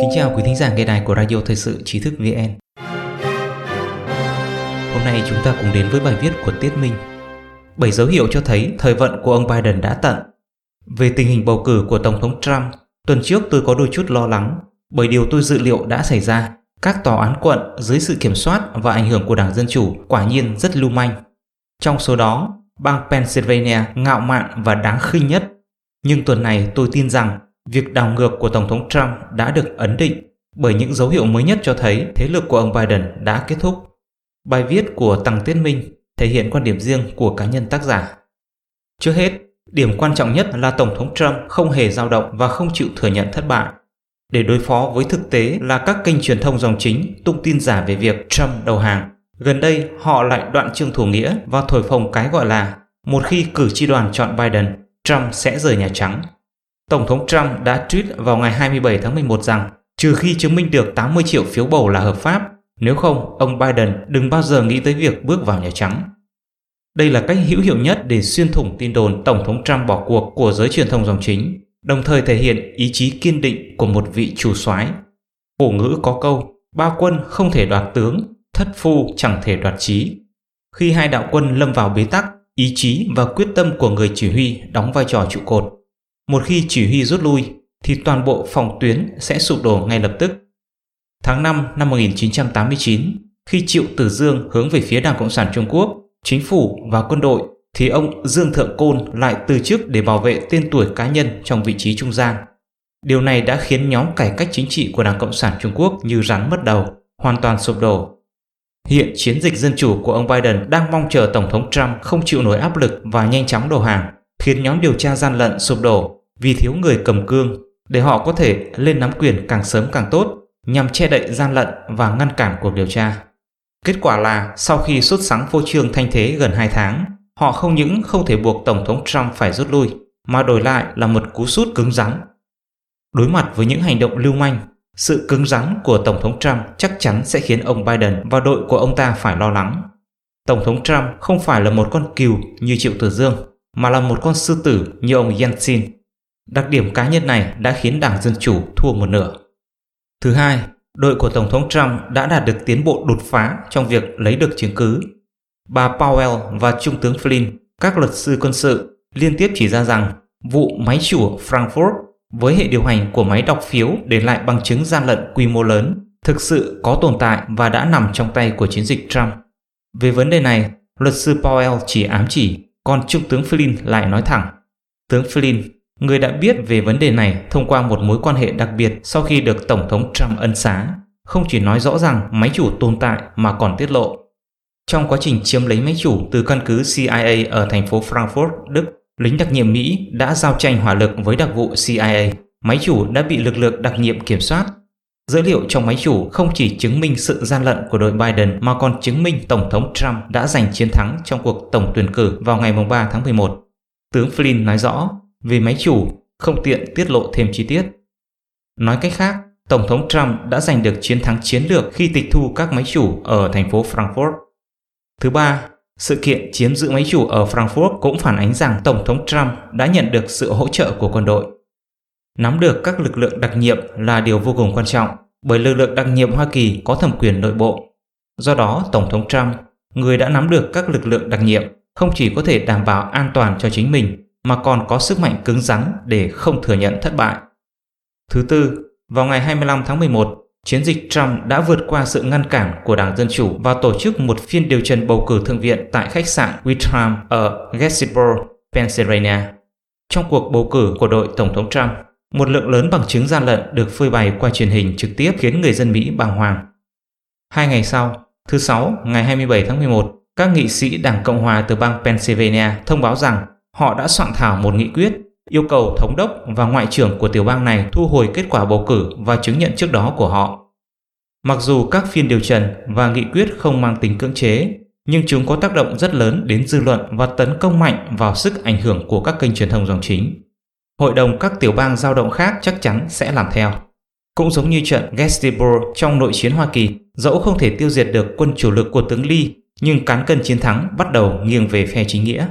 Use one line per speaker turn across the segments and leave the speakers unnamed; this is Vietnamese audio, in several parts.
Kính chào quý thính giả nghe đài của Radio Thời sự Trí thức VN. Hôm nay chúng ta cùng đến với bài viết của Tiết Minh. Bảy dấu hiệu cho thấy thời vận của ông Biden đã tận. Về tình hình bầu cử của Tổng thống Trump, tuần trước tôi có đôi chút lo lắng bởi điều tôi dự liệu đã xảy ra. Các tòa án quận dưới sự kiểm soát và ảnh hưởng của Đảng Dân Chủ quả nhiên rất lưu manh. Trong số đó, bang Pennsylvania ngạo mạn và đáng khinh nhất. Nhưng tuần này tôi tin rằng việc đảo ngược của Tổng thống Trump đã được ấn định bởi những dấu hiệu mới nhất cho thấy thế lực của ông Biden đã kết thúc. Bài viết của Tăng Tiết Minh thể hiện quan điểm riêng của cá nhân tác giả. Trước hết, điểm quan trọng nhất là Tổng thống Trump không hề dao động và không chịu thừa nhận thất bại. Để đối phó với thực tế là các kênh truyền thông dòng chính tung tin giả về việc Trump đầu hàng. Gần đây, họ lại đoạn chương thủ nghĩa và thổi phồng cái gọi là một khi cử tri đoàn chọn Biden, Trump sẽ rời Nhà Trắng. Tổng thống Trump đã tweet vào ngày 27 tháng 11 rằng trừ khi chứng minh được 80 triệu phiếu bầu là hợp pháp, nếu không, ông Biden đừng bao giờ nghĩ tới việc bước vào Nhà Trắng. Đây là cách hữu hiệu nhất để xuyên thủng tin đồn Tổng thống Trump bỏ cuộc của giới truyền thông dòng chính, đồng thời thể hiện ý chí kiên định của một vị chủ soái. Cổ ngữ có câu, ba quân không thể đoạt tướng, thất phu chẳng thể đoạt trí. Khi hai đạo quân lâm vào bế tắc, ý chí và quyết tâm của người chỉ huy đóng vai trò trụ cột. Một khi chỉ huy rút lui, thì toàn bộ phòng tuyến sẽ sụp đổ ngay lập tức. Tháng 5 năm 1989, khi Triệu Tử Dương hướng về phía Đảng Cộng sản Trung Quốc, chính phủ và quân đội, thì ông Dương Thượng Côn lại từ chức để bảo vệ tên tuổi cá nhân trong vị trí trung gian. Điều này đã khiến nhóm cải cách chính trị của Đảng Cộng sản Trung Quốc như rắn mất đầu, hoàn toàn sụp đổ. Hiện chiến dịch dân chủ của ông Biden đang mong chờ Tổng thống Trump không chịu nổi áp lực và nhanh chóng đầu hàng, khiến nhóm điều tra gian lận sụp đổ vì thiếu người cầm cương để họ có thể lên nắm quyền càng sớm càng tốt nhằm che đậy gian lận và ngăn cản cuộc điều tra. Kết quả là sau khi xuất sắng phô trương thanh thế gần 2 tháng, họ không những không thể buộc Tổng thống Trump phải rút lui, mà đổi lại là một cú sút cứng rắn. Đối mặt với những hành động lưu manh, sự cứng rắn của Tổng thống Trump chắc chắn sẽ khiến ông Biden và đội của ông ta phải lo lắng. Tổng thống Trump không phải là một con cừu như Triệu Tử Dương, mà là một con sư tử như ông Yeltsin. Đặc điểm cá nhân này đã khiến Đảng Dân Chủ thua một nửa. Thứ hai, đội của Tổng thống Trump đã đạt được tiến bộ đột phá trong việc lấy được chứng cứ. Bà Powell và Trung tướng Flynn, các luật sư quân sự, liên tiếp chỉ ra rằng vụ máy chủ Frankfurt với hệ điều hành của máy đọc phiếu để lại bằng chứng gian lận quy mô lớn thực sự có tồn tại và đã nằm trong tay của chiến dịch Trump. Về vấn đề này, luật sư Powell chỉ ám chỉ, còn Trung tướng Flynn lại nói thẳng. Tướng Flynn Người đã biết về vấn đề này thông qua một mối quan hệ đặc biệt sau khi được Tổng thống Trump ân xá, không chỉ nói rõ rằng máy chủ tồn tại mà còn tiết lộ. Trong quá trình chiếm lấy máy chủ từ căn cứ CIA ở thành phố Frankfurt, Đức, lính đặc nhiệm Mỹ đã giao tranh hỏa lực với đặc vụ CIA. Máy chủ đã bị lực lượng đặc nhiệm kiểm soát. Dữ liệu trong máy chủ không chỉ chứng minh sự gian lận của đội Biden mà còn chứng minh Tổng thống Trump đã giành chiến thắng trong cuộc tổng tuyển cử vào ngày 3 tháng 11. Tướng Flynn nói rõ vì máy chủ không tiện tiết lộ thêm chi tiết. Nói cách khác, Tổng thống Trump đã giành được chiến thắng chiến lược khi tịch thu các máy chủ ở thành phố Frankfurt. Thứ ba, sự kiện chiếm giữ máy chủ ở Frankfurt cũng phản ánh rằng Tổng thống Trump đã nhận được sự hỗ trợ của quân đội. Nắm được các lực lượng đặc nhiệm là điều vô cùng quan trọng bởi lực lượng đặc nhiệm Hoa Kỳ có thẩm quyền nội bộ. Do đó, Tổng thống Trump, người đã nắm được các lực lượng đặc nhiệm, không chỉ có thể đảm bảo an toàn cho chính mình mà còn có sức mạnh cứng rắn để không thừa nhận thất bại. Thứ tư, vào ngày 25 tháng 11, chiến dịch Trump đã vượt qua sự ngăn cản của Đảng Dân Chủ và tổ chức một phiên điều trần bầu cử thượng viện tại khách sạn Windham ở Gettysburg, Pennsylvania. Trong cuộc bầu cử của đội Tổng thống Trump, một lượng lớn bằng chứng gian lận được phơi bày qua truyền hình trực tiếp khiến người dân Mỹ bàng hoàng. Hai ngày sau, thứ Sáu, ngày 27 tháng 11, các nghị sĩ Đảng Cộng hòa từ bang Pennsylvania thông báo rằng họ đã soạn thảo một nghị quyết yêu cầu thống đốc và ngoại trưởng của tiểu bang này thu hồi kết quả bầu cử và chứng nhận trước đó của họ. Mặc dù các phiên điều trần và nghị quyết không mang tính cưỡng chế, nhưng chúng có tác động rất lớn đến dư luận và tấn công mạnh vào sức ảnh hưởng của các kênh truyền thông dòng chính. Hội đồng các tiểu bang giao động khác chắc chắn sẽ làm theo. Cũng giống như trận Gettysburg trong nội chiến Hoa Kỳ, dẫu không thể tiêu diệt được quân chủ lực của tướng Lee, nhưng cán cân chiến thắng bắt đầu nghiêng về phe chính nghĩa.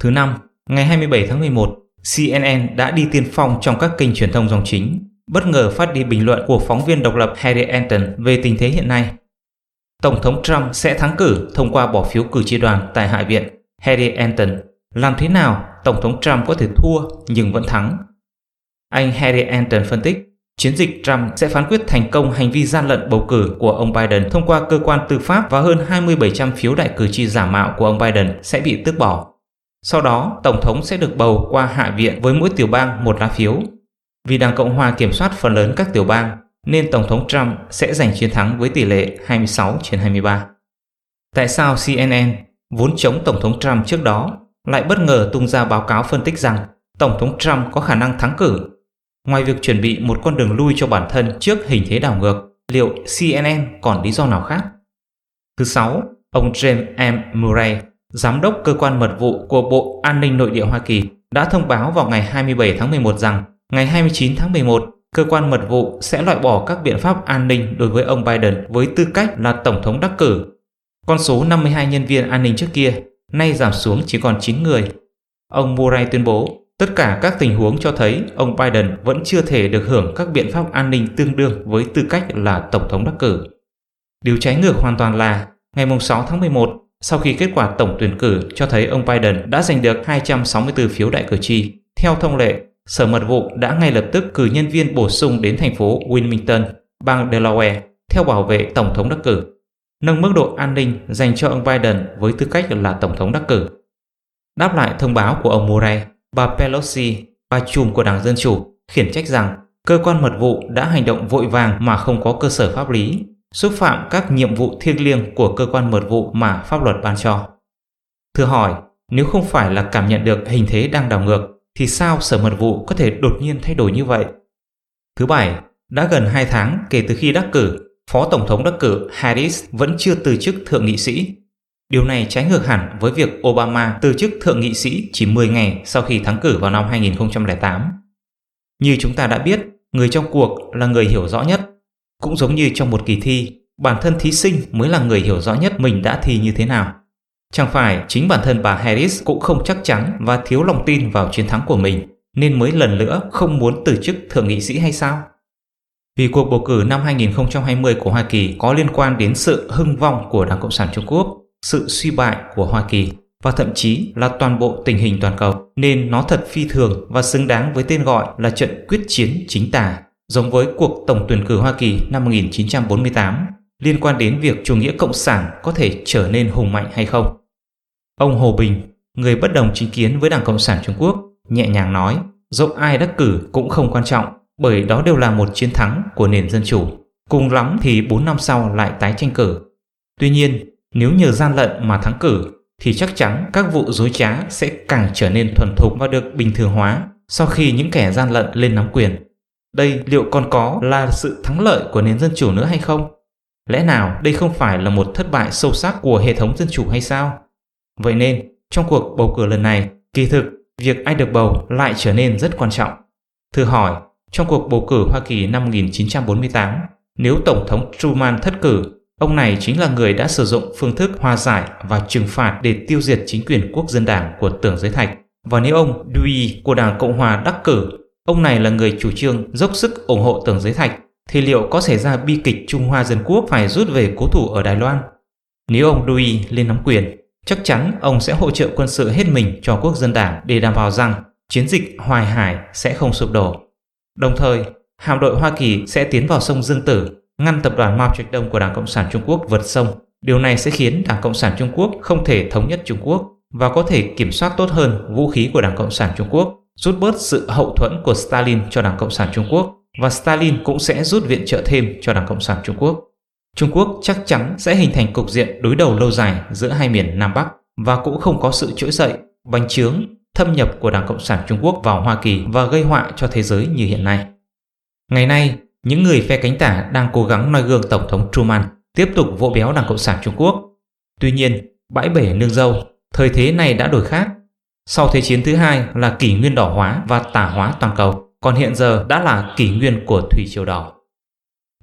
Thứ năm, ngày 27 tháng 11, CNN đã đi tiên phong trong các kênh truyền thông dòng chính, bất ngờ phát đi bình luận của phóng viên độc lập Harry Anton về tình thế hiện nay. Tổng thống Trump sẽ thắng cử thông qua bỏ phiếu cử tri đoàn tại Hạ viện. Harry Anton làm thế nào Tổng thống Trump có thể thua nhưng vẫn thắng? Anh Harry Anton phân tích, chiến dịch Trump sẽ phán quyết thành công hành vi gian lận bầu cử của ông Biden thông qua cơ quan tư pháp và hơn 2700 phiếu đại cử tri giả mạo của ông Biden sẽ bị tước bỏ. Sau đó, Tổng thống sẽ được bầu qua Hạ viện với mỗi tiểu bang một lá phiếu. Vì Đảng Cộng Hòa kiểm soát phần lớn các tiểu bang, nên Tổng thống Trump sẽ giành chiến thắng với tỷ lệ 26 trên 23. Tại sao CNN, vốn chống Tổng thống Trump trước đó, lại bất ngờ tung ra báo cáo phân tích rằng Tổng thống Trump có khả năng thắng cử? Ngoài việc chuẩn bị một con đường lui cho bản thân trước hình thế đảo ngược, liệu CNN còn lý do nào khác? Thứ sáu, ông James M. Murray, Giám đốc cơ quan mật vụ của Bộ An ninh Nội địa Hoa Kỳ đã thông báo vào ngày 27 tháng 11 rằng ngày 29 tháng 11, cơ quan mật vụ sẽ loại bỏ các biện pháp an ninh đối với ông Biden với tư cách là Tổng thống đắc cử. Con số 52 nhân viên an ninh trước kia nay giảm xuống chỉ còn 9 người. Ông Murray tuyên bố tất cả các tình huống cho thấy ông Biden vẫn chưa thể được hưởng các biện pháp an ninh tương đương với tư cách là Tổng thống đắc cử. Điều trái ngược hoàn toàn là ngày 6 tháng 11, sau khi kết quả tổng tuyển cử cho thấy ông Biden đã giành được 264 phiếu đại cử tri, theo thông lệ, Sở Mật vụ đã ngay lập tức cử nhân viên bổ sung đến thành phố Wilmington, bang Delaware, theo bảo vệ Tổng thống đắc cử, nâng mức độ an ninh dành cho ông Biden với tư cách là Tổng thống đắc cử. Đáp lại thông báo của ông Murray, bà Pelosi, bà chùm của Đảng Dân Chủ, khiển trách rằng cơ quan mật vụ đã hành động vội vàng mà không có cơ sở pháp lý xúc phạm các nhiệm vụ thiêng liêng của cơ quan mật vụ mà pháp luật ban cho. Thưa hỏi, nếu không phải là cảm nhận được hình thế đang đảo ngược, thì sao sở mật vụ có thể đột nhiên thay đổi như vậy? Thứ bảy, đã gần 2 tháng kể từ khi đắc cử, Phó Tổng thống đắc cử Harris vẫn chưa từ chức thượng nghị sĩ. Điều này trái ngược hẳn với việc Obama từ chức thượng nghị sĩ chỉ 10 ngày sau khi thắng cử vào năm 2008. Như chúng ta đã biết, người trong cuộc là người hiểu rõ nhất cũng giống như trong một kỳ thi, bản thân thí sinh mới là người hiểu rõ nhất mình đã thi như thế nào. Chẳng phải chính bản thân bà Harris cũng không chắc chắn và thiếu lòng tin vào chiến thắng của mình, nên mới lần nữa không muốn từ chức thượng nghị sĩ hay sao? Vì cuộc bầu cử năm 2020 của Hoa Kỳ có liên quan đến sự hưng vong của Đảng Cộng sản Trung Quốc, sự suy bại của Hoa Kỳ và thậm chí là toàn bộ tình hình toàn cầu, nên nó thật phi thường và xứng đáng với tên gọi là trận quyết chiến chính tả giống với cuộc tổng tuyển cử Hoa Kỳ năm 1948 liên quan đến việc chủ nghĩa cộng sản có thể trở nên hùng mạnh hay không. Ông Hồ Bình, người bất đồng chính kiến với Đảng Cộng sản Trung Quốc, nhẹ nhàng nói, dẫu ai đắc cử cũng không quan trọng, bởi đó đều là một chiến thắng của nền dân chủ. Cùng lắm thì 4 năm sau lại tái tranh cử. Tuy nhiên, nếu nhờ gian lận mà thắng cử, thì chắc chắn các vụ dối trá sẽ càng trở nên thuần thục và được bình thường hóa sau khi những kẻ gian lận lên nắm quyền. Đây liệu còn có là sự thắng lợi của nền dân chủ nữa hay không? Lẽ nào đây không phải là một thất bại sâu sắc của hệ thống dân chủ hay sao? Vậy nên, trong cuộc bầu cử lần này, kỳ thực, việc ai được bầu lại trở nên rất quan trọng. Thử hỏi, trong cuộc bầu cử Hoa Kỳ năm 1948, nếu Tổng thống Truman thất cử, ông này chính là người đã sử dụng phương thức hòa giải và trừng phạt để tiêu diệt chính quyền quốc dân đảng của tưởng giới thạch. Và nếu ông Dewey của Đảng Cộng Hòa đắc cử ông này là người chủ trương dốc sức ủng hộ tưởng giới thạch, thì liệu có xảy ra bi kịch Trung Hoa Dân Quốc phải rút về cố thủ ở Đài Loan? Nếu ông Dewey lên nắm quyền, chắc chắn ông sẽ hỗ trợ quân sự hết mình cho quốc dân đảng để đảm bảo rằng chiến dịch Hoài Hải sẽ không sụp đổ. Đồng thời, hạm đội Hoa Kỳ sẽ tiến vào sông Dương Tử, ngăn tập đoàn Mao Trạch Đông của Đảng Cộng sản Trung Quốc vượt sông. Điều này sẽ khiến Đảng Cộng sản Trung Quốc không thể thống nhất Trung Quốc và có thể kiểm soát tốt hơn vũ khí của Đảng Cộng sản Trung Quốc rút bớt sự hậu thuẫn của Stalin cho Đảng Cộng sản Trung Quốc và Stalin cũng sẽ rút viện trợ thêm cho Đảng Cộng sản Trung Quốc. Trung Quốc chắc chắn sẽ hình thành cục diện đối đầu lâu dài giữa hai miền Nam Bắc và cũng không có sự trỗi dậy, bành trướng, thâm nhập của Đảng Cộng sản Trung Quốc vào Hoa Kỳ và gây họa cho thế giới như hiện nay. Ngày nay, những người phe cánh tả đang cố gắng noi gương Tổng thống Truman tiếp tục vỗ béo Đảng Cộng sản Trung Quốc. Tuy nhiên, bãi bể nương dâu, thời thế này đã đổi khác sau Thế chiến thứ hai là kỷ nguyên đỏ hóa và tả hóa toàn cầu, còn hiện giờ đã là kỷ nguyên của Thủy Triều Đỏ.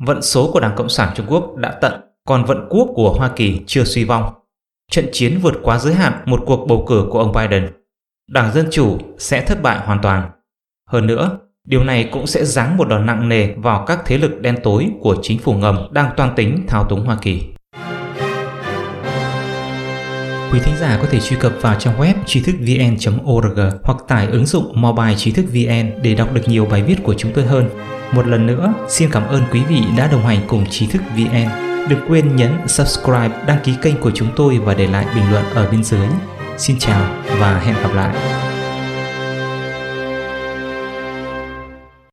Vận số của Đảng Cộng sản Trung Quốc đã tận, còn vận quốc của Hoa Kỳ chưa suy vong. Trận chiến vượt quá giới hạn một cuộc bầu cử của ông Biden. Đảng Dân Chủ sẽ thất bại hoàn toàn. Hơn nữa, điều này cũng sẽ giáng một đòn nặng nề vào các thế lực đen tối của chính phủ ngầm đang toan tính thao túng Hoa Kỳ. Quý thính giả có thể truy cập vào trang web trí thức vn.org hoặc tải ứng dụng mobile trí thức vn để đọc được nhiều bài viết của chúng tôi hơn. Một lần nữa, xin cảm ơn quý vị đã đồng hành cùng trí thức vn. Đừng quên nhấn subscribe, đăng ký kênh của chúng tôi và để lại bình luận ở bên dưới. Xin chào và hẹn gặp lại.